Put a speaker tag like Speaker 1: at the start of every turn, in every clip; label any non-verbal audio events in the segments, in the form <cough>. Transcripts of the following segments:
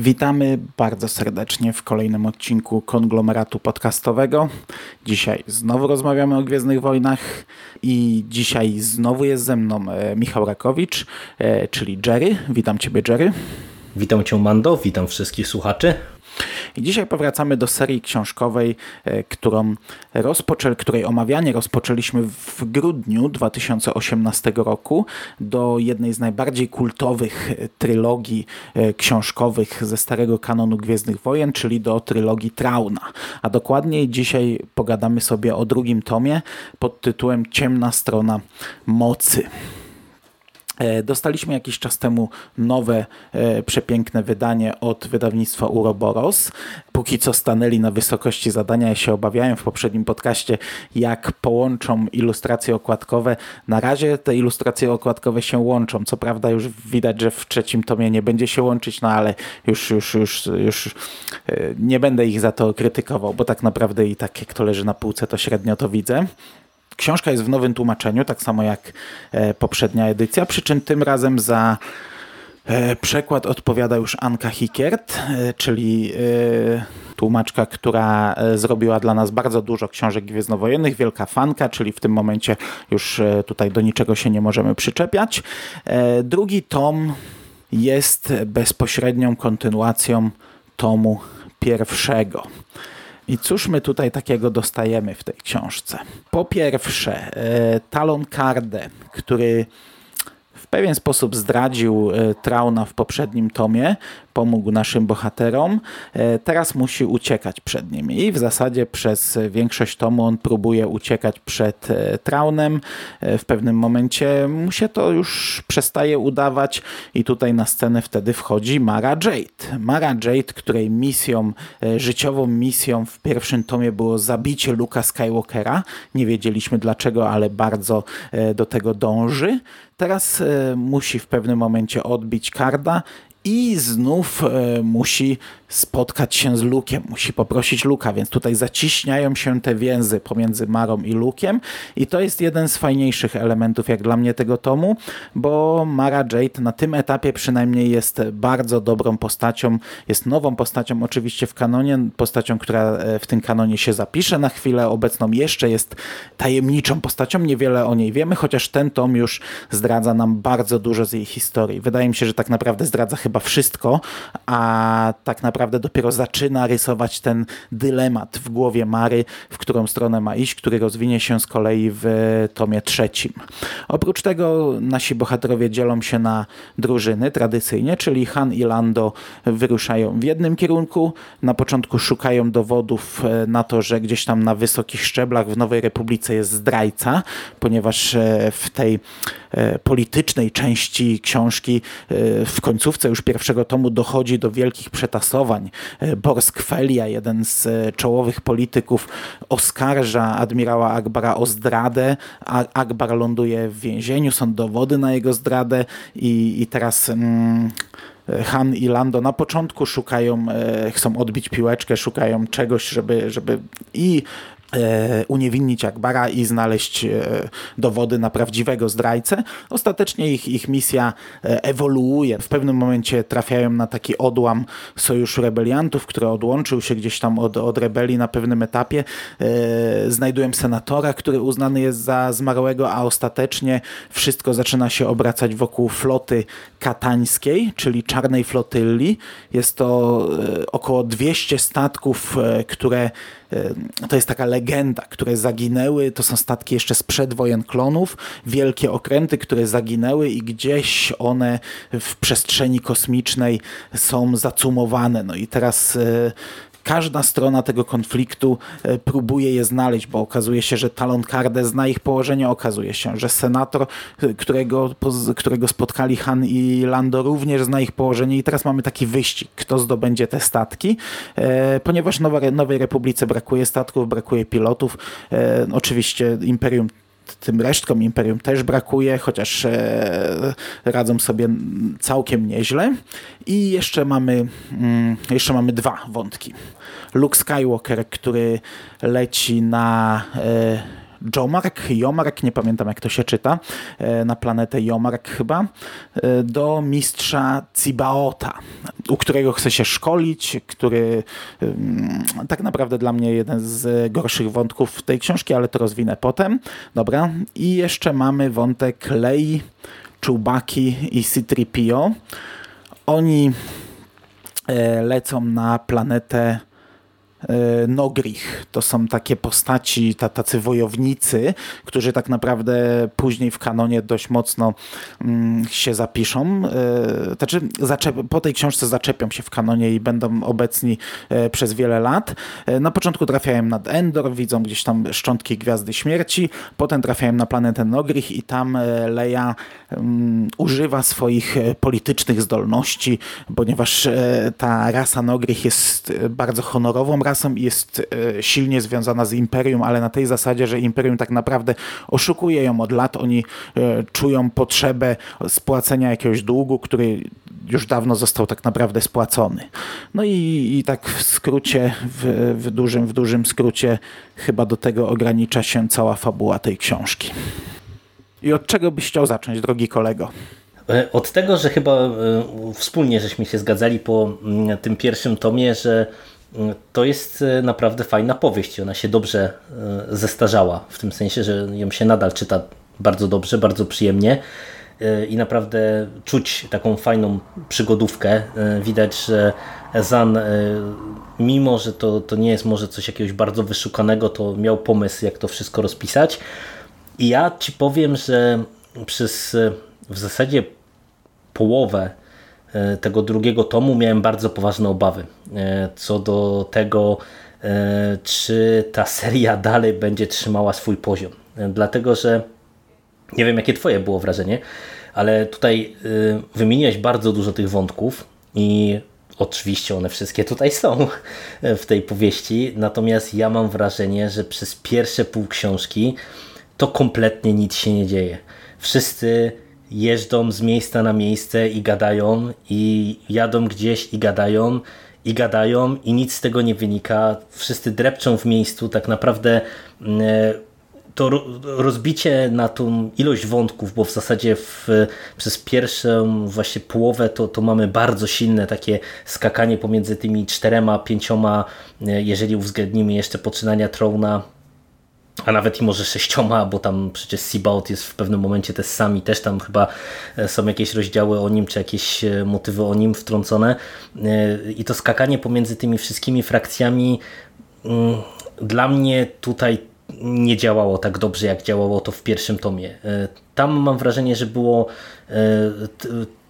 Speaker 1: Witamy bardzo serdecznie w kolejnym odcinku konglomeratu podcastowego. Dzisiaj znowu rozmawiamy o Gwiezdnych Wojnach i dzisiaj znowu jest ze mną e, Michał Rakowicz, e, czyli Jerry. Witam Ciebie, Jerry.
Speaker 2: Witam Cię, Mando. Witam wszystkich słuchaczy.
Speaker 1: I dzisiaj powracamy do serii książkowej, e, którą rozpoczę, której omawianie rozpoczęliśmy w grudniu 2018 roku do jednej z najbardziej kultowych e, trylogii e, książkowych ze starego kanonu Gwiezdnych Wojen, czyli do trylogii Trauna. A dokładniej dzisiaj pogadamy sobie o drugim tomie pod tytułem Ciemna strona mocy. E, dostaliśmy jakiś czas temu nowe, e, przepiękne wydanie od wydawnictwa Uroboros. Póki co stanęli na wysokości zadania. Ja się obawiałem w poprzednim podcaście, jak połączą ilustracje okładkowe. Na razie te ilustracje okładkowe się łączą. Co prawda już widać, że w trzecim tomie nie będzie się łączyć, no ale już, już, już, już e, nie będę ich za to krytykował, bo tak naprawdę i tak jak to leży na półce, to średnio to widzę. Książka jest w nowym tłumaczeniu, tak samo jak e, poprzednia edycja, przy czym tym razem za e, przekład odpowiada już Anka Hikiert, e, czyli tłumaczka, która zrobiła dla nas bardzo dużo książek gwiezdnowojennych, wielka fanka, czyli w tym momencie już tutaj do niczego się nie możemy przyczepiać. Drugi tom jest bezpośrednią kontynuacją tomu pierwszego. I cóż my tutaj takiego dostajemy w tej książce? Po pierwsze, e, Talon Karde, który pewien sposób zdradził e, Trauna w poprzednim tomie, pomógł naszym bohaterom, e, teraz musi uciekać przed nimi. I w zasadzie przez większość tomu on próbuje uciekać przed e, Traunem. W pewnym momencie mu się to już przestaje udawać i tutaj na scenę wtedy wchodzi Mara Jade. Mara Jade, której misją, życiową misją w pierwszym tomie było zabicie Luka Skywalkera. Nie wiedzieliśmy dlaczego, ale bardzo do tego dąży. Teraz musi w pewnym momencie odbić Karda i znów e, musi spotkać się z Lukiem, musi poprosić Luka, więc tutaj zaciśniają się te więzy pomiędzy Marą i Lukiem i to jest jeden z fajniejszych elementów jak dla mnie tego tomu, bo Mara Jade na tym etapie przynajmniej jest bardzo dobrą postacią, jest nową postacią oczywiście w kanonie, postacią, która e, w tym kanonie się zapisze na chwilę obecną, jeszcze jest tajemniczą postacią, niewiele o niej wiemy, chociaż ten tom już zdradza nam bardzo dużo z jej historii. Wydaje mi się, że tak naprawdę zdradza chyba wszystko, a tak naprawdę naprawdę dopiero zaczyna rysować ten dylemat w głowie Mary, w którą stronę ma iść, który rozwinie się z kolei w tomie trzecim. Oprócz tego nasi bohaterowie dzielą się na drużyny tradycyjnie, czyli Han i Lando wyruszają w jednym kierunku. Na początku szukają dowodów e, na to, że gdzieś tam na wysokich szczeblach w Nowej Republice jest zdrajca, ponieważ e, w tej e, politycznej części książki w końcówce już pierwszego tomu dochodzi do wielkich przetasowań E, Boris Kwelia, jeden z e, czołowych polityków, oskarża admirała Akbara o zdradę. Akbar ląduje w więzieniu, są dowody na jego zdradę i, i teraz... Mm, Han i Lando na początku szukają, e, chcą odbić piłeczkę, szukają czegoś, żeby, żeby i uniewinnić Akbara i znaleźć e, dowody na prawdziwego zdrajcę. Ostatecznie ich, ich misja e, ewoluuje. W pewnym momencie trafiają na taki odłam sojuszu rebeliantów, który odłączył się gdzieś tam od, od rebelii na pewnym etapie. Znajdują senatora, który uznany jest za zmarłego, a ostatecznie wszystko zaczyna się obracać wokół floty katańskiej, czyli czarnej flotylli. Jest to około 200 statków, które to jest taka legenda, które zaginęły, to są statki jeszcze sprzed wojen klonów, wielkie okręty, które zaginęły i gdzieś one w przestrzeni kosmicznej są zacumowane. No i teraz każda strona tego konfliktu e, próbuje je znaleźć, bo okazuje się, że Talon Karde zna ich położenie, okazuje się, że senator, e, którego, którego spotkali Han i Lando również zna ich położenie. I teraz mamy taki wyścig, kto zdobędzie te statki, e, ponieważ Nowa, Nowej Republice brakuje statków, brakuje pilotów, oczywiście Imperium tym resztkom Imperium też brakuje, chociaż e, radzą sobie całkiem nieźle. I jeszcze mamy, mm, jeszcze mamy dwa wątki. Luke Skywalker, który leci na e, Jomark, Jomark, nie pamiętam jak to się czyta, e, na planetę Jomark chyba, e, do mistrza Cibaota, u którego chce się szkolić, który tak naprawdę dla mnie jeden z gorszych wątków tej książki, ale to rozwinę potem. Dobra, i jeszcze mamy wątek Lei, Czubaki i Citripio. Oni e, lecą na planetę Nogrich. To są takie postaci, tacy wojownicy, którzy tak naprawdę później w kanonie dość mocno mm, się zapiszą. E, znaczy, po tej książce zaczepią się w kanonie i będą obecni e, przez wiele lat. Na początku trafiają nad Endor, widzą gdzieś tam szczątki Gwiazdy Śmierci, potem trafiają na planetę Nogrich i tam Leia um, używa swoich politycznych zdolności, ponieważ ta rasa Nogrich jest bardzo honorową jest e, silnie związana z Imperium, ale na tej zasadzie, że Imperium tak naprawdę oszukuje ją od lat. Oni e, czują potrzebę spłacenia jakiegoś długu, który już dawno został tak naprawdę spłacony. No i, i tak w skrócie, w, w, dużym, w dużym skrócie chyba do tego ogranicza się cała fabuła tej książki. I od czego byś chciał zacząć, drogi kolego?
Speaker 2: E, od tego, że chyba wspólnie żeśmy się zgadzali po mm, tym pierwszym tomie, że to jest e, naprawdę fajna powieść. Ona się dobrze e, zestarzała, w tym sensie, że ją się nadal czyta bardzo dobrze, bardzo przyjemnie e, i naprawdę czuć taką fajną przygodówkę. Widać, że Zan, mimo że to, to nie jest może coś jakiegoś bardzo wyszukanego, to miał pomysł, jak to wszystko rozpisać. I ja ci powiem, że przez w zasadzie połowę tego drugiego tomu miałem bardzo poważne obawy e, co do tego, e, czy ta seria <laughs> dalej będzie trzymała swój poziom. Dlatego, że nie wiem, jakie Twoje było wrażenie, ale tutaj wymieniłeś bardzo dużo tych wątków i oczywiście one wszystkie tutaj są w tej powieści, natomiast ja mam wrażenie, że przez pierwsze pół książki to kompletnie nic się nie dzieje. Wszyscy jeżdżą z miejsca na miejsce i gadają i jadą gdzieś i gadają i gadają i nic z tego nie wynika. Wszyscy drepczą w miejscu. Tak naprawdę mm, to rozbicie na tą ilość wątków, bo w zasadzie w, przez pierwszą właśnie połowę to, to mamy bardzo silne takie skakanie pomiędzy tymi czterema, pięcioma, e, jeżeli uwzględnimy jeszcze poczynania Trona a nawet i może sześcioma, bo tam przecież Seabout jest w pewnym momencie też sami, też tam chyba e, są jakieś rozdziały o nim, czy jakieś e, motywy o nim wtrącone e, i to skakanie pomiędzy tymi wszystkimi frakcjami mm, dla mnie tutaj nie działało tak dobrze, jak działało to w pierwszym tomie. Tam mam wrażenie, że było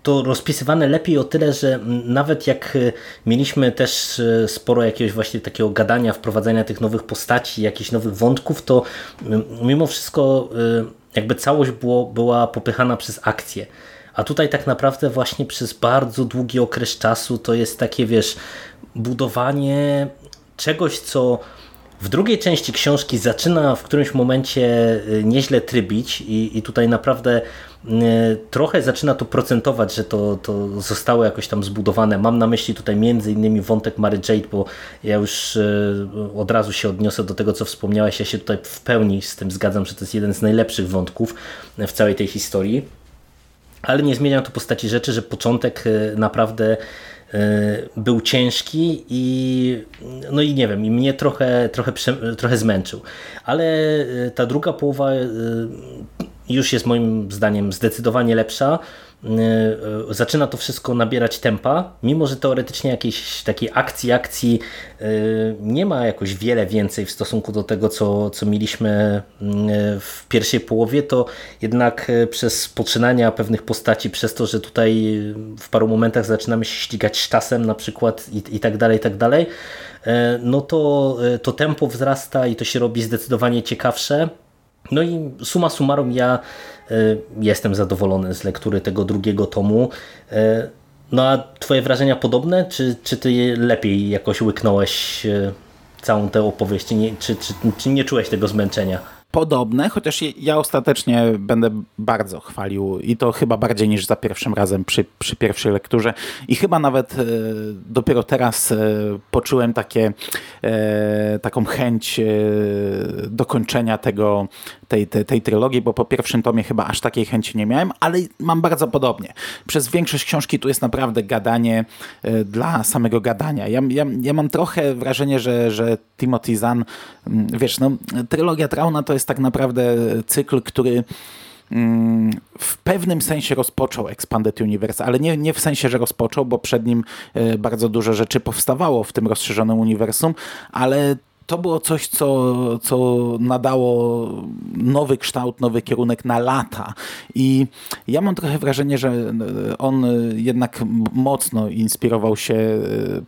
Speaker 2: to rozpisywane lepiej o tyle, że nawet jak e, mieliśmy też e, sporo jakiegoś właśnie takiego gadania, wprowadzania tych nowych postaci, jakichś nowych wątków, to mimo wszystko e, jakby całość było, była popychana przez akcję. A tutaj tak naprawdę właśnie przez bardzo długi okres czasu to jest takie, wiesz, budowanie czegoś, co w drugiej części książki zaczyna w którymś momencie nieźle trybić i, i tutaj naprawdę trochę zaczyna to procentować, że to, to zostało jakoś tam zbudowane. Mam na myśli tutaj między innymi wątek Mary Jade, bo ja już e, od razu się odniosę do tego, co wspomniałeś. Ja się tutaj w pełni z tym zgadzam, że to jest jeden z najlepszych wątków w całej tej historii. Ale nie zmienia to postaci rzeczy, że początek e, naprawdę był ciężki i no i nie wiem, i mnie trochę, trochę, trochę zmęczył. Ale ta druga połowa już jest moim zdaniem zdecydowanie lepsza. zaczyna to wszystko nabierać tempa, mimo że teoretycznie jakiejś takiej akcji, akcji nie ma jakoś wiele więcej w stosunku do tego, co, co mieliśmy w pierwszej połowie, to jednak przez poczynania pewnych postaci, przez to, że tutaj w paru momentach zaczynamy się ścigać sztasem na przykład i, i tak dalej, i tak dalej, no to to tempo wzrasta i to się robi zdecydowanie ciekawsze. No i suma summarum ja y, jestem zadowolony z lektury tego drugiego tomu. Y, no a twoje wrażenia podobne? Czy, czy ty lepiej jakoś łyknąłeś y, całą tę opowieść? Nie, czy, czy, czy nie czułeś tego zmęczenia?
Speaker 1: podobne, chociaż ja ostatecznie będę bardzo chwalił i to chyba bardziej niż za pierwszym razem przy, przy pierwszej lekturze i chyba nawet e, dopiero teraz e, poczułem takie, e, taką chęć e, dokończenia tego, tej, tej, tej trylogii, bo po pierwszym tomie chyba aż takiej chęci nie miałem, ale mam bardzo podobnie. Przez większość książki tu jest naprawdę gadanie e, dla samego gadania. Ja, ja, ja mam trochę wrażenie, że, że Timothy Zahn, mm, wiesz, no, trylogia Trauna to jest tak naprawdę cykl, który mm, w pewnym sensie rozpoczął Expanded Universe, ale nie, nie w sensie, że rozpoczął, bo przed nim e, bardzo dużo rzeczy powstawało w tym rozszerzonym uniwersum, ale to było coś, co, co nadało nowy kształt, nowy kierunek na lata. I ja mam trochę wrażenie, że on jednak mocno inspirował się e,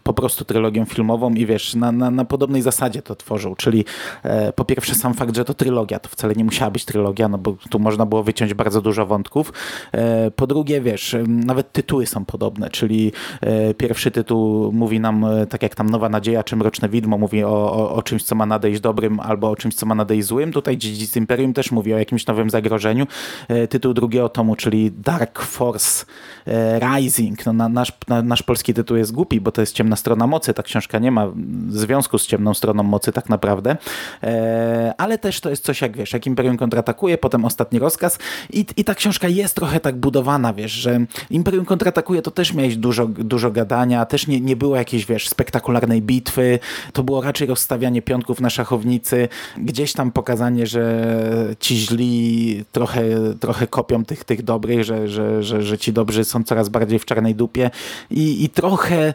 Speaker 1: po prostu trylogią filmową i wiesz, na, na, na podobnej zasadzie to tworzył. Czyli e, po pierwsze sam fakt, że to trylogia, to wcale nie musiała być trylogia, no bo tu można było wyciąć bardzo dużo wątków. E, po drugie, wiesz, nawet tytuły są podobne, czyli e, pierwszy tytuł mówi nam, e, tak jak tam Nowa Nadzieja czy Mroczne Widmo, mówi o, o, o czymś, co ma nadejść dobrym, albo o czymś, co ma nadejść złym. Tutaj Dziedzic Imperium też mówi o jakimś nowym zagrożeniu. E, tytuł drugiego tomu, czyli Dark Force e, Rising. No, nasz, nasz polski tytuł jest głupi, bo to jest Ciemna Strona Mocy. Ta książka nie ma związku z Ciemną Stroną Mocy tak naprawdę. E, ale też to jest coś jak, wiesz, jak Imperium kontratakuje, potem Ostatni Rozkaz i, i ta książka jest trochę tak budowana, wiesz, że Imperium kontratakuje to też miałeś dużo, dużo gadania, też nie, nie było jakiejś, wiesz, spektakularnej bitwy, to było raczej rozstawianie piątków na szachownicy, gdzieś tam pokazanie, że ci źli trochę, trochę kopią tych, tych dobrych, że, że, że, że ci dobrzy są coraz bardziej w czarnej dupie i, i trochę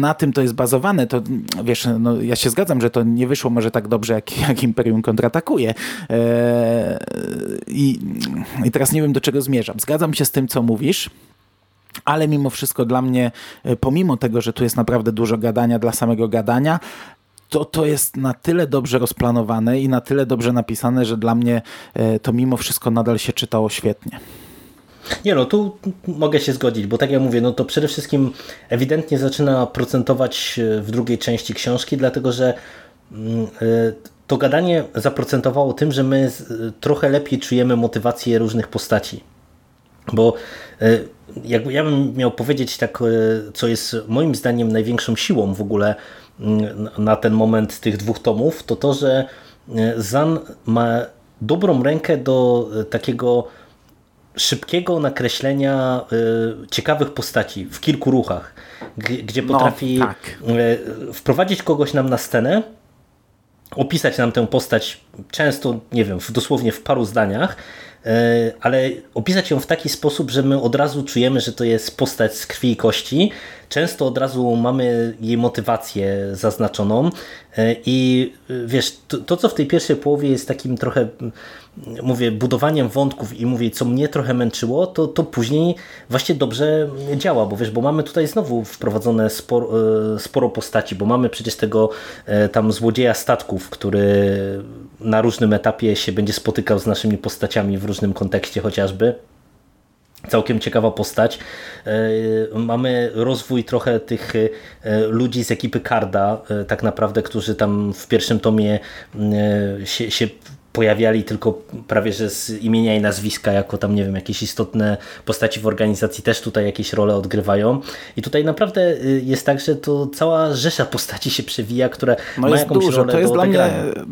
Speaker 1: na tym to jest bazowane. To wiesz, no, ja się zgadzam, że to nie wyszło może tak dobrze, jak, jak Imperium kontratakuje. Eee, i, I teraz nie wiem, do czego zmierzam. Zgadzam się z tym, co mówisz, ale mimo wszystko dla mnie, pomimo tego, że tu jest naprawdę dużo gadania dla samego gadania, to, to jest na tyle dobrze rozplanowane i na tyle dobrze napisane, że dla mnie e, to mimo wszystko nadal się czytało świetnie.
Speaker 2: Nie no, tu mogę się zgodzić, bo tak jak mówię, no to przede wszystkim ewidentnie zaczyna procentować e, w drugiej części książki, dlatego że mm, e, to gadanie zaprocentowało tym, że my trochę lepiej czujemy motywację różnych postaci. Bo jakby ja bym miał powiedzieć tak, co jest moim zdaniem największą siłą w ogóle na ten moment tych dwóch tomów, to to, że e, Zan ma dobrą rękę do e, takiego szybkiego nakreślenia e, ciekawych postaci w kilku ruchach, gdzie no, potrafi no, tak. wprowadzić kogoś nam na scenę, opisać nam tę postać często, nie wiem, dosłownie w paru zdaniach, ale opisać ją w taki sposób, że my od razu czujemy, że to jest postać z krwi i kości. Często od razu mamy jej motywację zaznaczoną e, i e, wiesz, to, to co w tej pierwszej połowie jest takim trochę mówię, budowaniem wątków i mówię, co mnie trochę męczyło, to, to później właśnie dobrze działa, bo wiesz, bo mamy tutaj znowu wprowadzone sporo, sporo postaci, bo mamy przecież tego tam złodzieja statków, który na różnym etapie się będzie spotykał z naszymi postaciami w różnym kontekście chociażby. Całkiem ciekawa postać. E, mamy rozwój trochę tych e, ludzi z ekipy Karda, e, tak naprawdę, którzy tam w pierwszym tomie się, się pojawiali tylko prawie że z imienia i nazwiska, jako tam, nie wiem, jakieś istotne postaci w organizacji też tutaj jakieś role odgrywają. I tutaj naprawdę y, jest tak, że to cała rzesza postaci się przewija, które no ma jakąś dużo. rolę
Speaker 1: to jest
Speaker 2: do dla
Speaker 1: mnie,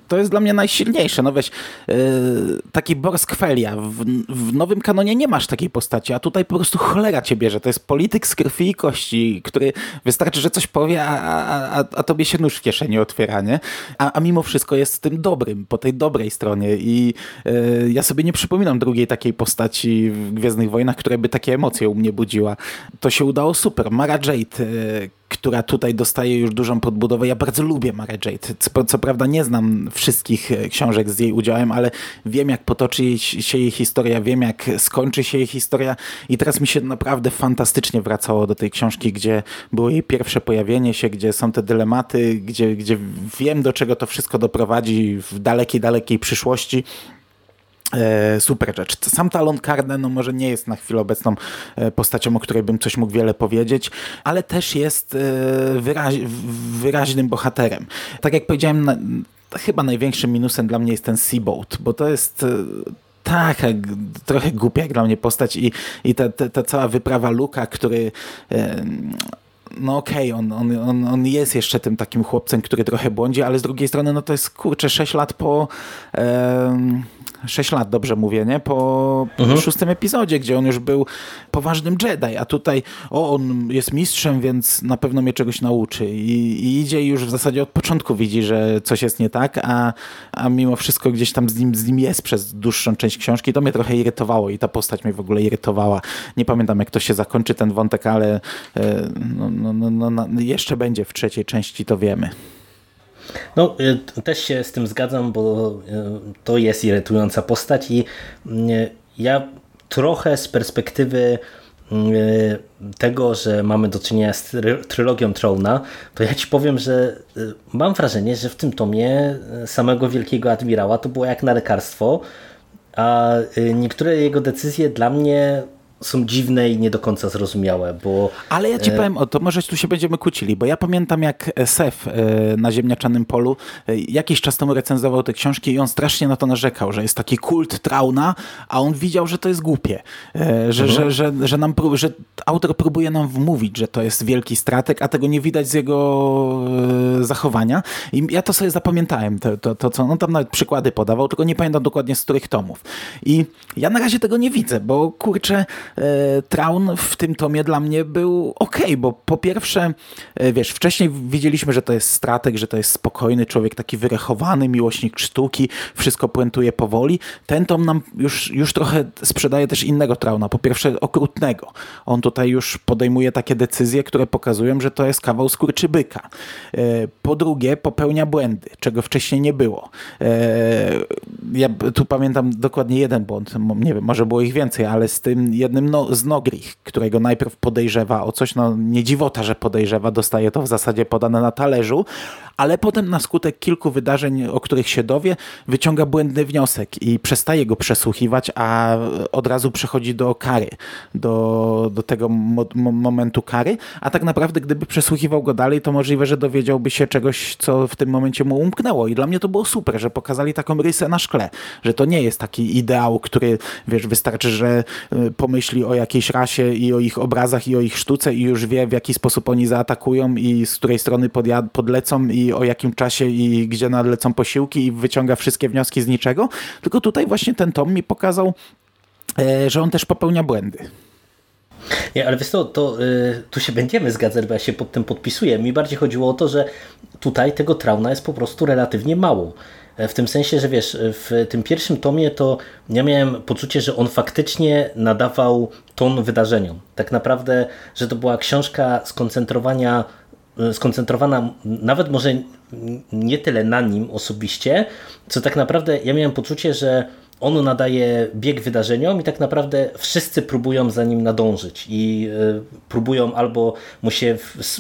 Speaker 1: To jest dla mnie najsilniejsze. No weź, yy, taki Boris Quelia. W, w nowym kanonie nie masz takiej postaci, a tutaj po prostu cholera cię bierze. To jest polityk z krwi i kości, który wystarczy, że coś powie, a, a, a, a tobie się nóż w kieszeni otwiera, nie? A, a mimo wszystko jest tym dobrym, po tej dobrej stronie i y, ja sobie nie przypominam drugiej takiej postaci w Gwiezdnych Wojnach, która by takie emocje u mnie budziła. To się udało super. Mara Jade, y, która tutaj dostaje już dużą podbudowę. Ja bardzo lubię Mara Jade. Co, co, prawda nie znam wszystkich książek z jej udziałem, ale wiem jak potoczy się jej historia, wiem jak skończy się jej historia i teraz mi się naprawdę fantastycznie wracało do tej książki, gdzie było jej pierwsze pojawienie się, gdzie są te dylematy, gdzie, gdzie wiem do czego to wszystko doprowadzi w dalekiej, dalekiej przyszłości. E, super rzecz. Sam Talon Karne no może nie jest na chwilę obecną e, postacią, o której bym coś mógł wiele powiedzieć, ale też jest e, wyraź, wyraźnym bohaterem. Tak jak powiedziałem, chyba największym minusem dla mnie jest ten Seaboat, bo to jest tak, trochę głupia dla mnie postać i, i ta, ta, ta cała wyprawa Luka, który no okej, okay, on, on, on, on jest jeszcze tym takim chłopcem, który trochę błądzi, ale z drugiej strony no to jest kurczę 6 lat po... 6 lat, dobrze mówię, nie? Po, mhm. szóstym epizodzie, gdzie on już był poważnym Jedi, a tutaj o, on jest mistrzem, więc na pewno mnie czegoś nauczy i, i idzie i już w zasadzie od początku widzi, że coś jest nie tak, a, a mimo wszystko gdzieś tam z nim, z nim jest przez dłuższą część książki. To mnie trochę irytowało i ta postać mnie w ogóle irytowała. Nie pamiętam, jak to się zakończy ten wątek, ale e, no, no, no, no, no jeszcze będzie w trzeciej części, to wiemy.
Speaker 2: No, y, też się z tym zgadzam, bo y, to jest irytująca postać i y, ja trochę z perspektywy tego, że mamy do czynienia z trylogią Trona, to ja ci powiem, że mam wrażenie, że w tym tomie samego Wielkiego Admirała to było jak na lekarstwo, a niektóre jego decyzje dla mnie są dziwne i nie do końca zrozumiałe, bo...
Speaker 1: Ale ja ci e... powiem o to, może tu się będziemy kłócili, bo ja pamiętam jak Sef e, na Ziemniaczanym Polu e, jakiś czas temu recenzował te książki i on strasznie na to narzekał, że jest taki kult Trauna, a on widział, że to jest głupie, e, że, mhm. że, że, że, nam, że autor próbuje nam wmówić, że to jest wielki stratek, a tego nie widać z jego zachowania i ja to sobie zapamiętałem, to, to, to co on tam nawet przykłady podawał, tylko nie pamiętam dokładnie z których tomów. I ja na razie tego nie widzę, bo kurczę, E, Traun w tym tomie dla mnie był ok, bo po pierwsze, e, wiesz, wcześniej widzieliśmy, że to jest strateg, że to jest spokojny człowiek, taki wyrechowany, miłośnik sztuki, wszystko puentuje powoli. Ten tom nam już, już trochę sprzedaje też innego Trauna. Po pierwsze, okrutnego. On tutaj już podejmuje takie decyzje, które pokazują, że to jest kawał skurczybyka. E, po drugie, popełnia błędy, czego wcześniej nie było. Ja tu pamiętam dokładnie jeden błąd, nie wiem, może było ich więcej, ale z tym jednym no, z Nogrich, którego najpierw podejrzewa o coś, no nie dziwota, że podejrzewa, dostaje to w zasadzie podane na talerzu, ale potem na skutek kilku wydarzeń, o których się dowie, wyciąga błędny wniosek i przestaje go przesłuchiwać, a od razu przechodzi do kary, do, do tego mo momentu kary, a tak naprawdę gdyby przesłuchiwał go dalej, to możliwe, że dowiedziałby się czegoś, co w tym momencie mu umknęło. I dla mnie to było super, że pokazali taką rysę na szkle, że to nie jest taki ideał, który, wiesz, wystarczy, że y, pomyśli o jakiejś rasie i o ich obrazach i o ich sztuce i już wie, w jaki sposób oni zaatakują i z której strony podlecą i o jakim czasie i gdzie nadlecą posiłki i wyciąga wszystkie wnioski z niczego, tylko tutaj właśnie ten tom mi pokazał, e, że on też popełnia błędy.
Speaker 2: Nie, ale wiesz co, to y, tu się będziemy zgadzać, bo ja się pod tym podpisuję. Mi bardziej chodziło o to, że tutaj tego trauna jest po prostu relatywnie mało. W tym sensie, że wiesz, w tym pierwszym tomie to ja miałem poczucie, że on faktycznie nadawał ton wydarzeniom. Tak naprawdę, że to była książka skoncentrowania E, skoncentrowana nawet może nie tyle na nim osobiście, co tak naprawdę ja miałem poczucie, że on nadaje bieg wydarzeniom i tak naprawdę wszyscy próbują za nim nadążyć i y, próbują albo mu się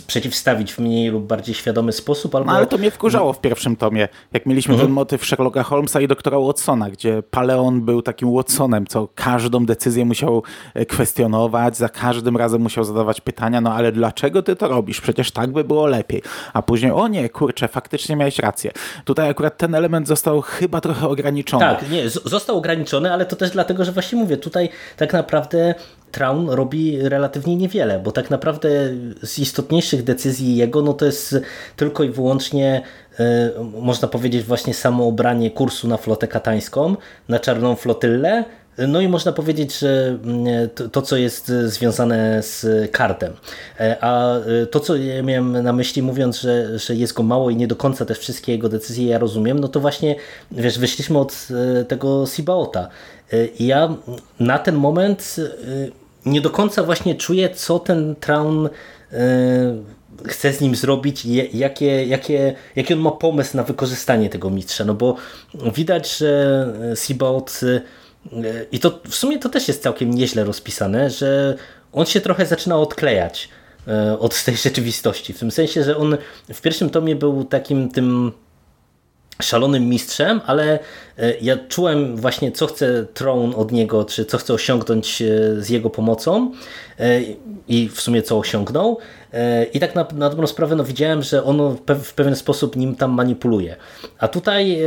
Speaker 2: przeciwstawić w mniej lub bardziej świadomy sposób, albo...
Speaker 1: No, ale to mnie wkurzało w pierwszym tomie, jak mieliśmy mhm. ten motyw Sherlocka Holmesa i doktora Watsona, gdzie Paleon był takim Watsonem, co każdą decyzję musiał e, kwestionować, za każdym razem musiał zadawać pytania, no ale dlaczego ty to robisz? Przecież tak by było lepiej. A później, o nie, kurczę, faktycznie miałeś rację. Tutaj akurat ten element został chyba trochę ograniczony.
Speaker 2: Tak, nie, został został ograniczony, ale to też dlatego, że właśnie mówię, tutaj tak naprawdę Traun robi relatywnie niewiele, bo tak naprawdę z istotniejszych decyzji jego, no to jest tylko i wyłącznie można powiedzieć właśnie samo obranie kursu na flotę katańską, na czarną flotyllę, no i można powiedzieć, że mm, to, co jest związane z kartem. E, a to, co ja miałem na myśli mówiąc, że, że jest go mało i nie do końca też wszystkie jego decyzje ja rozumiem, no to właśnie, wiesz, wyszliśmy od tego Sibaota. I ja na ten moment nie do końca właśnie czuję, co ten Traun chce z nim zrobić i jakie, jakie, jaki on ma pomysł na wykorzystanie tego mistrza. No bo widać, że e, i to w sumie to też jest całkiem nieźle rozpisane, że on się trochę zaczyna odklejać e, od tej <laughs> rzeczywistości. W tym sensie, że on w pierwszym tomie był takim tym szalonym mistrzem, ale e, ja czułem właśnie, co chce Throne od niego, czy co chce osiągnąć e, z jego pomocą e, i w sumie co osiągnął. I tak na, na dobrą sprawę no, widziałem, że on w pewien sposób nim tam manipuluje. A tutaj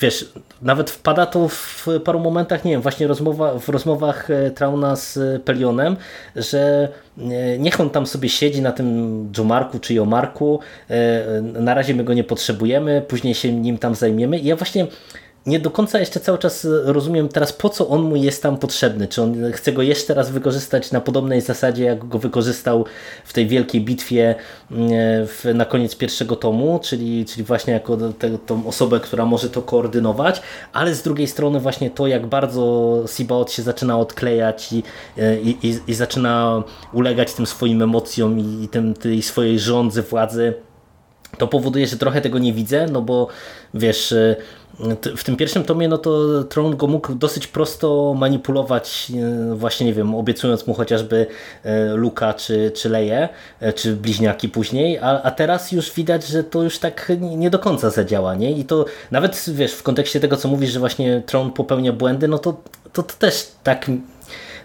Speaker 2: wiesz, nawet wpada to w paru momentach, nie wiem, właśnie rozmowa, w rozmowach e, Trauna z Pelionem, że e, niech on tam sobie siedzi na tym Jomarku czy Jomarku, e, na razie my go nie potrzebujemy, później się nim tam zajmiemy. I ja właśnie nie do końca jeszcze cały czas rozumiem teraz, po co on mu jest tam potrzebny. Czy on chce go jeszcze raz wykorzystać na podobnej zasadzie, jak go wykorzystał w tej wielkiej bitwie mm, w, na koniec pierwszego tomu, czyli, czyli właśnie jako te, tą osobę, która może to koordynować, ale z drugiej strony właśnie to, jak bardzo Sibaot się zaczyna odklejać i, i, i, i zaczyna ulegać tym swoim emocjom i, i tym, tej swojej rządzy, władzy, to powoduje, że trochę tego nie widzę, no bo wiesz w tym pierwszym tomie no to Tron go mógł dosyć prosto manipulować, e, właśnie nie wiem, obiecując mu chociażby e, Luka czy, czy Leję, e, czy bliźniaki później, a, a teraz już widać, że to już tak nie do końca zadziała, nie? I to nawet, wiesz, w kontekście tego, co mówisz, że właśnie Tron popełnia błędy, no to, to, to też tak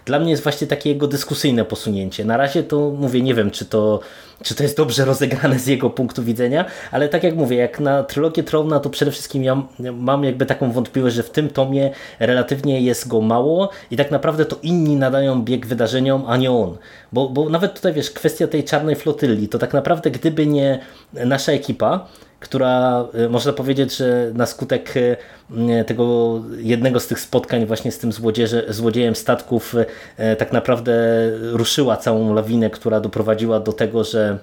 Speaker 2: dla mnie jest właśnie takie jego dyskusyjne posunięcie. Na razie to mówię, nie wiem, czy to, czy to jest dobrze <laughs> rozegrane z jego punktu widzenia, ale tak jak mówię, jak na trylogię Trona, to przede wszystkim ja mam jakby taką wątpliwość, że w tym tomie relatywnie jest go mało i tak naprawdę to inni nadają bieg wydarzeniom, a nie on. Bo, bo nawet tutaj, wiesz, kwestia tej czarnej flotylli, to tak naprawdę gdyby nie nasza ekipa, która y, można powiedzieć, że na skutek y, tego jednego z tych spotkań właśnie z tym złodziejem statków y, tak naprawdę ruszyła całą lawinę, która doprowadziła do tego, że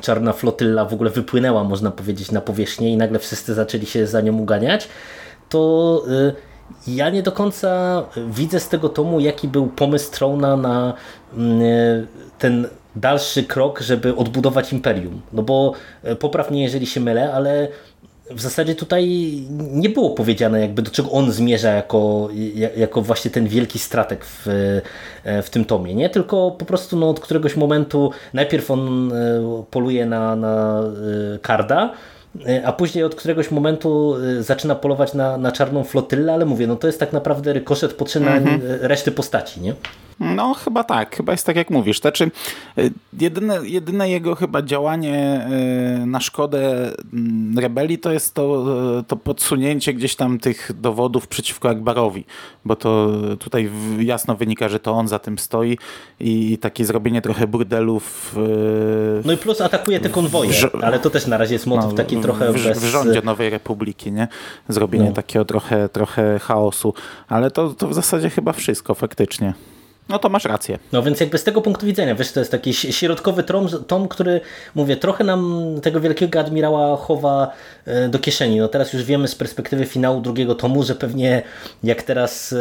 Speaker 2: czarna flotylla w ogóle wypłynęła, można powiedzieć, na powierzchnię i nagle wszyscy zaczęli się za nią uganiać, to ja nie do końca widzę z tego tomu, jaki był pomysł Trona na ten dalszy krok, żeby odbudować imperium. No bo e, popraw mnie, jeżeli się mylę, ale w zasadzie tutaj nie było powiedziane, jakby do czego on zmierza jako, jako właśnie ten wielki stratek w, e, w tym tomie, nie? Tylko po prostu no, od któregoś momentu najpierw on e, poluje na, na Karda, a później od któregoś momentu zaczyna polować na, na czarną flotyllę, ale mówię, no to jest tak naprawdę rykoszet poczynań mm -hmm. reszty postaci, nie?
Speaker 1: No chyba tak, chyba jest tak jak mówisz. Znaczy, y, jedyne, jedyne jego chyba działanie y, na szkodę mm, rebelii to jest to, y, to podsunięcie gdzieś tam tych dowodów przeciwko Akbarowi, bo to tutaj jasno wynika, że to on za tym stoi i takie zrobienie trochę burdelów.
Speaker 2: No i plus atakuje te konwoje, ale to też na razie jest motyw no, taki trochę
Speaker 1: w, bez... w rządzie Nowej Republiki, nie? Zrobienie no. takiego trochę, trochę chaosu, ale to, to w zasadzie chyba wszystko faktycznie. No to masz rację.
Speaker 2: No więc jakby z tego punktu widzenia, wiesz, to jest taki środkowy tom, tom, który, mówię, trochę nam tego wielkiego admirała chowa e, do kieszeni. No teraz już wiemy z perspektywy finału drugiego tomu, że pewnie jak teraz e,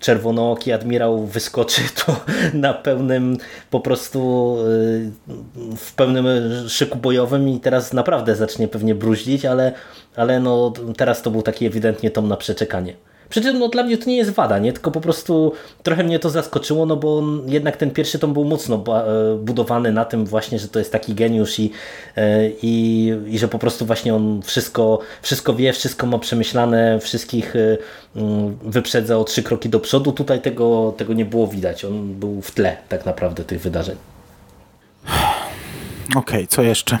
Speaker 2: czerwonooki admirał wyskoczy, <laughs> to na pełnym po prostu e, w pełnym szyku bojowym i teraz naprawdę zacznie pewnie bruździć, ale, ale no teraz to był taki ewidentnie tom na przeczekanie. Przy czym no, dla mnie to nie jest wada, nie? tylko po prostu trochę mnie to zaskoczyło, no bo jednak ten pierwszy tom był mocno e, budowany na tym właśnie, że to jest taki geniusz i, e, i, i że po prostu właśnie on wszystko, wszystko wie, wszystko ma przemyślane, wszystkich e, mm, wyprzedza o trzy kroki do przodu. Tutaj tego, tego nie było widać. On był w tle tak naprawdę tych wydarzeń.
Speaker 1: Okej, okay, co jeszcze?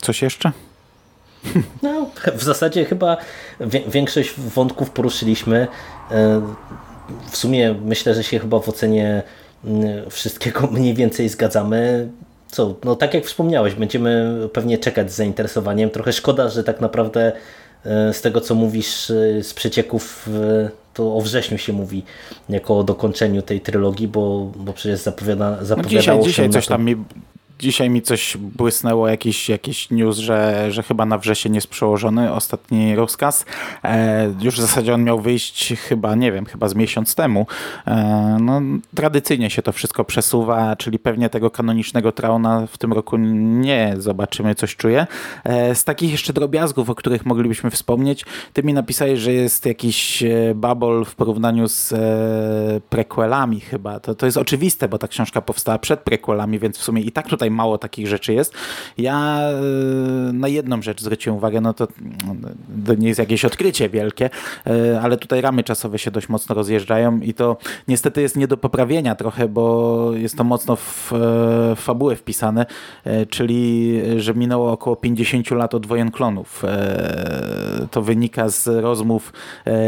Speaker 1: Coś jeszcze?
Speaker 2: No, w zasadzie chyba większość wątków poruszyliśmy. E, w sumie myślę, że się chyba w ocenie wszystkiego <laughs> mniej więcej zgadzamy. Co, no tak jak wspomniałeś, będziemy pewnie czekać z zainteresowaniem. Trochę szkoda, że tak naprawdę z tego co mówisz z przecieków to o wrześniu się mówi jako o dokończeniu tej trylogii, bo, bo przecież zapowiada, zapowiadało
Speaker 1: no dzisiaj,
Speaker 2: się
Speaker 1: dzisiaj coś tam mi Dzisiaj mi coś błysnęło, jakiś, jakiś news, że, że chyba na wrzesień jest przełożony ostatni rozkaz. E, już w zasadzie on miał wyjść chyba, nie wiem, chyba z miesiąc temu. E, no, tradycyjnie się to wszystko przesuwa, czyli pewnie tego kanonicznego Trauna w tym roku nie zobaczymy, coś czuję. E, z takich jeszcze drobiazgów, o których moglibyśmy wspomnieć, ty mi napisałeś, że jest jakiś e, babol w porównaniu z e, prequelami chyba. To, to jest oczywiste, bo ta książka powstała przed prequelami, więc w sumie i tak tutaj tutaj mało takich rzeczy jest. Ja e, na jedną rzecz zwróciłem uwagę, no to, to nie jest jakieś odkrycie wielkie, e, ale tutaj ramy czasowe się dość mocno rozjeżdżają i to niestety jest nie do poprawienia trochę, bo jest to mocno w, w e, fabułę wpisane, czyli że minęło około 50 lat od wojen klonów. To wynika z rozmów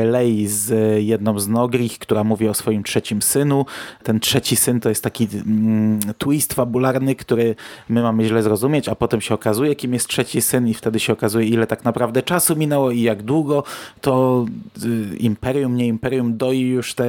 Speaker 1: Lei z jedną z Nogrich, która mówi o swoim trzecim synu. Ten trzeci syn to jest taki mm, twist fabularny, który my mamy źle zrozumieć, a potem się okazuje, kim jest trzeci syn i wtedy się okazuje, ile tak naprawdę czasu minęło i jak długo to y, imperium, nie imperium doi już te,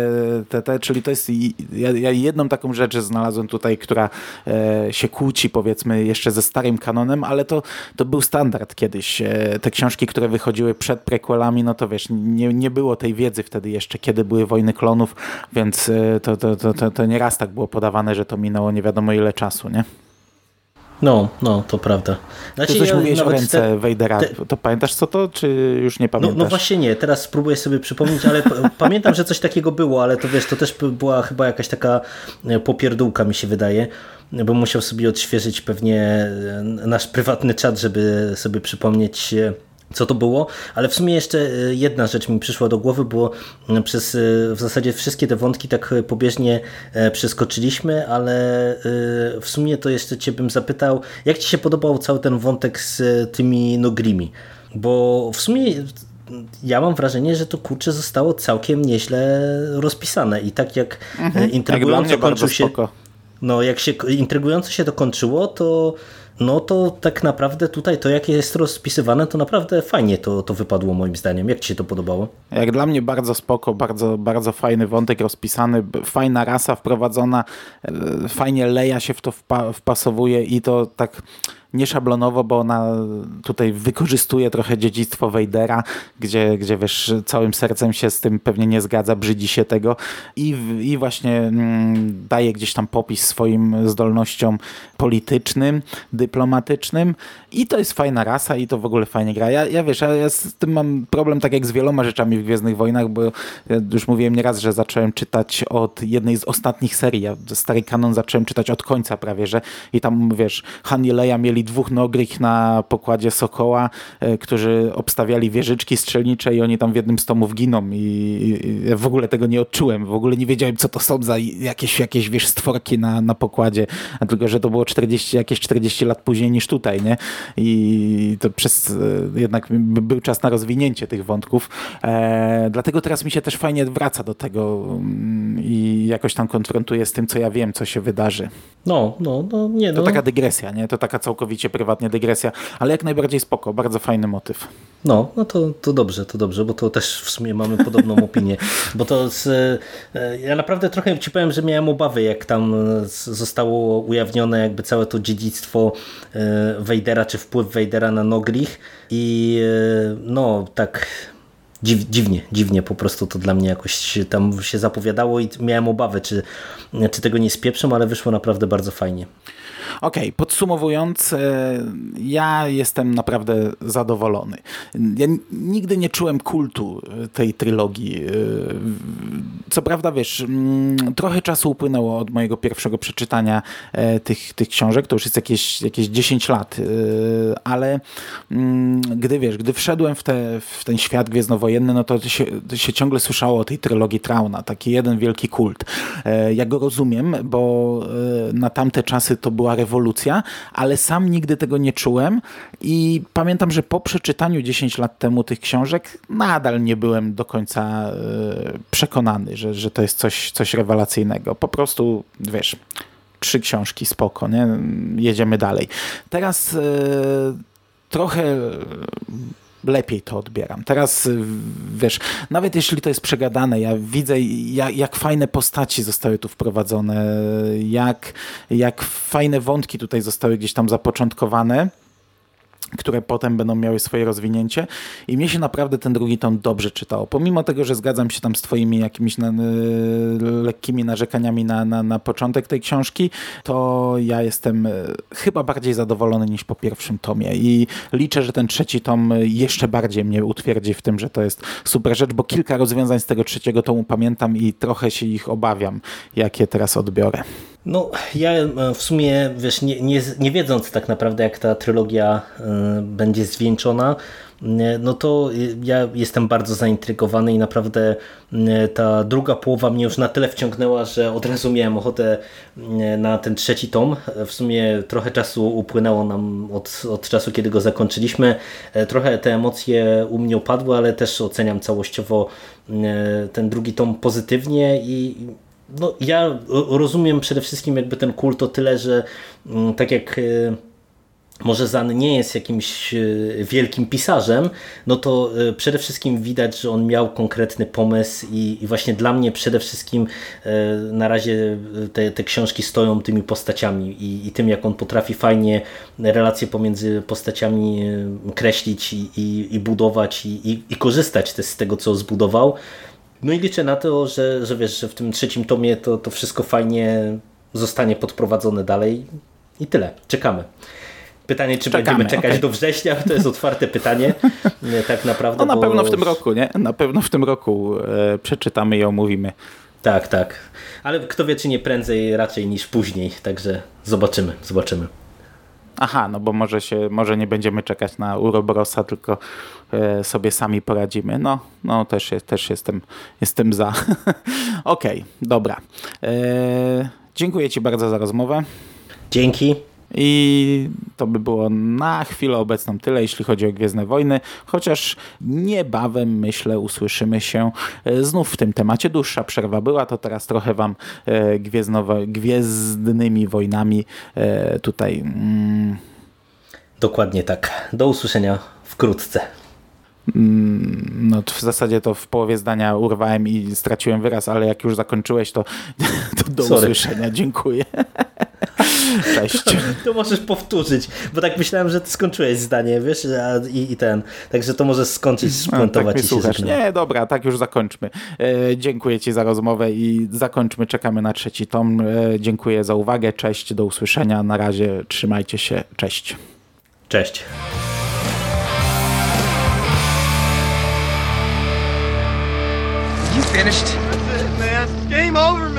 Speaker 1: te, te czyli to jest, ja, ja jedną taką rzecz znalazłem tutaj, która e, się kłóci powiedzmy jeszcze ze starym kanonem, ale to, to był standard kiedyś. E, te książki, które wychodziły przed prequelami, no to wiesz, nie, nie było tej wiedzy wtedy jeszcze, kiedy były wojny klonów, więc e, to, to, to, to, to nieraz tak było podawane, że to minęło nie wiadomo ile czasu, nie?
Speaker 2: No, no, to prawda.
Speaker 1: Znaczy, Ty coś ja mówiłeś o ręce te, Wejdera. Te... To pamiętasz co to, czy już nie pamiętasz?
Speaker 2: No, no właśnie nie, teraz spróbuję sobie przypomnieć, ale <laughs> pamiętam, że coś takiego było, ale to wiesz, to też była chyba jakaś taka e, popierdółka mi się wydaje, bo musiał sobie odświeżyć pewnie e, nasz prywatny czat, żeby sobie przypomnieć co to było, ale w sumie jeszcze e, jedna rzecz mi przyszła do głowy, bo e, przez e, w zasadzie wszystkie te wątki tak pobieżnie przeskoczyliśmy, ale w sumie to jeszcze Cię bym zapytał, jak Ci się podobał cały ten wątek z tymi Nogrimi? Bo w sumie ja mam wrażenie, że to kurczę zostało całkiem nieźle rozpisane i tak jak mhm. intrygująco jak kończył się... Spoko. No, jak się intrygująco się to kończyło, to no to tak naprawdę tutaj to jak jest rozpisywane, to naprawdę fajnie to, to wypadło moim zdaniem. Jak Ci się to podobało?
Speaker 1: Jak dla mnie bardzo spoko, bardzo, bardzo fajny wątek rozpisany, fajna rasa wprowadzona, e, fajnie Leja się w to wpasowuje i to tak nieszablonowo, bo ona tutaj wykorzystuje trochę dziedzictwo Wejdera, gdzie, gdzie wiesz, całym sercem się z tym pewnie nie zgadza, brzydzi się tego i, i właśnie mm, daje gdzieś tam popis swoim zdolnościom politycznym, dyplomatycznym i to jest fajna rasa i to w ogóle fajnie gra. Ja, ja wiesz, ja, z tym mam problem tak jak z wieloma rzeczami w Gwiezdnych Wojnach, bo już mówiłem nieraz, że zacząłem czytać od jednej z ostatnich serii. Ja stary kanon zacząłem czytać od końca prawie, że i tam wiesz, Han i Leia mieli dwóch nogrych na pokładzie Sokoła, e, którzy obstawiali wieżyczki strzelnicze i oni tam w jednym z tomów giną i, i w ogóle tego nie odczułem. W ogóle nie wiedziałem, co to są za jakieś, jakieś wiesz, stworki na, na pokładzie, a tylko, że to było 40, jakieś 40 lat później niż tutaj, nie? I to przez e, jednak był czas na rozwinięcie tych wątków. E, dlatego teraz mi się też fajnie wraca do tego mm, i jakoś tam konfrontuje z tym, co ja wiem, co się wydarzy.
Speaker 2: No, no, no, nie.
Speaker 1: To no. taka dygresja, nie? To taka całkowicie prywatnie dygresja, ale jak najbardziej spoko, bardzo fajny motyw.
Speaker 2: No, no to, to dobrze, to dobrze, bo to też w sumie mamy podobną <laughs> opinię, bo to z, e, ja naprawdę trochę ci powiem, że miałem obawy, jak tam zostało ujawnione jakby całe to dziedzictwo Wejdera, czy wpływ Wejdera na Nogrich i e, no tak dziw, dziwnie, dziwnie po prostu to dla mnie jakoś tam się zapowiadało i miałem obawy, czy, czy tego nie spieprzą, ale wyszło naprawdę bardzo fajnie.
Speaker 1: Okej, okay, podsumowując, e, ja jestem naprawdę zadowolony. Ja nigdy nie czułem kultu e, tej trylogii. E, co prawda, wiesz, trochę czasu upłynęło od mojego pierwszego przeczytania tych, tych książek, to już jest jakieś, jakieś 10 lat, ale mm, gdy wiesz, gdy wszedłem w, te, w ten świat gwiezdnowojenny, no to się, to się ciągle słyszało o tej trylogii Trauna, taki jeden wielki kult. Ja go rozumiem, bo na tamte czasy to była rewolucja, ale sam nigdy tego nie czułem i pamiętam, że po przeczytaniu 10 lat temu tych książek nadal nie byłem do końca e, przekonany, że, że to jest coś, coś rewelacyjnego. Po prostu, wiesz, trzy książki, spoko, nie? jedziemy dalej. Teraz e, trochę lepiej to odbieram. Teraz y, wiesz, nawet jeśli to jest przegadane, ja widzę jak, jak fajne postaci zostały tu wprowadzone, jak, jak fajne wątki tutaj zostały gdzieś tam zapoczątkowane które potem będą miały swoje rozwinięcie i mnie się naprawdę ten drugi tom dobrze czytało. Pomimo tego, że zgadzam się tam z twoimi jakimiś na, lekkimi narzekaniami na, na, na początek tej książki, to ja jestem e, chyba bardziej zadowolony niż po pierwszym tomie i liczę, że ten trzeci tom jeszcze bardziej mnie utwierdzi w tym, że to jest super rzecz, bo kilka rozwiązań z tego trzeciego tomu pamiętam i trochę się ich obawiam, jakie teraz odbiorę.
Speaker 2: No, ja e, w sumie, wiesz, nie, nie, nie wiedząc tak naprawdę, jak ta trylogia y, będzie zwieńczona, y, no to ja jestem bardzo zaintrygowany i naprawdę ta druga połowa mnie już na tyle wciągnęła, że od razu miałem ochotę na ten trzeci tom. W sumie trochę czasu upłynęło nam od, od czasu, kiedy go zakończyliśmy. Trochę te emocje u mnie opadły, ale też oceniam całościowo ten drugi tom pozytywnie i no, ja rozumiem przede wszystkim jakby ten kult o tyle, że mm, tak jak e, może Zan nie jest jakimś e, wielkim pisarzem, no to e, przede wszystkim widać, że on miał konkretny pomysł i, właśnie dla mnie przede wszystkim na razie te, te książki stoją tymi postaciami i, i, tym, jak on potrafi fajnie relacje pomiędzy postaciami kreślić i, i, budować i, korzystać też z tego, co zbudował. No i liczę na to, że, że wiesz, że w tym trzecim tomie to, to wszystko fajnie zostanie podprowadzone dalej i tyle. Czekamy. Pytanie, czy Czekamy, będziemy czekać okay. do września, to jest otwarte <laughs> pytanie. tak naprawdę.
Speaker 1: No na bo... pewno w tym roku, nie? Na pewno w tym roku e, przeczytamy i omówimy.
Speaker 2: Tak, tak. Ale kto wie, czy nie prędzej raczej niż później. Także zobaczymy, zobaczymy.
Speaker 1: Aha, no bo może się, może nie będziemy czekać na Urobrosa, tylko e, sobie sami poradzimy. No, no też, też jestem, jestem za. <laughs> Okej, okay, dobra. E, dziękuję Ci bardzo za rozmowę.
Speaker 2: Dzięki.
Speaker 1: I to by było na chwilę obecną tyle, jeśli chodzi o Gwiezdne Wojny, chociaż niebawem, myślę, usłyszymy się e, znów w tym temacie. Dłuższa przerwa była, to teraz trochę wam e, Gwiezdnymi Wojnami e, tutaj... Mm...
Speaker 2: Dokładnie tak. Do usłyszenia wkrótce.
Speaker 1: Mm, no w zasadzie to w połowie zdania urwałem i straciłem wyraz, ale jak już zakończyłeś, to, <laughs> to do Sorry. usłyszenia. Dziękuję. <laughs> Cześć. To,
Speaker 2: to, możesz powtórzyć, bo tak myślałem, że ty skończyłeś zdanie, wiesz, i, i ten. Także to możesz skończyć, spuentować no, tak i słuchasz.
Speaker 1: Nie, dobra, tak już zakończmy. E, dziękuję ci za rozmowę i zakończmy, czekamy na trzeci tom. E, dziękuję za uwagę, cześć, do usłyszenia. Na razie trzymajcie się, cześć.
Speaker 2: Cześć.
Speaker 3: You finished? That's it, man. Game over, man.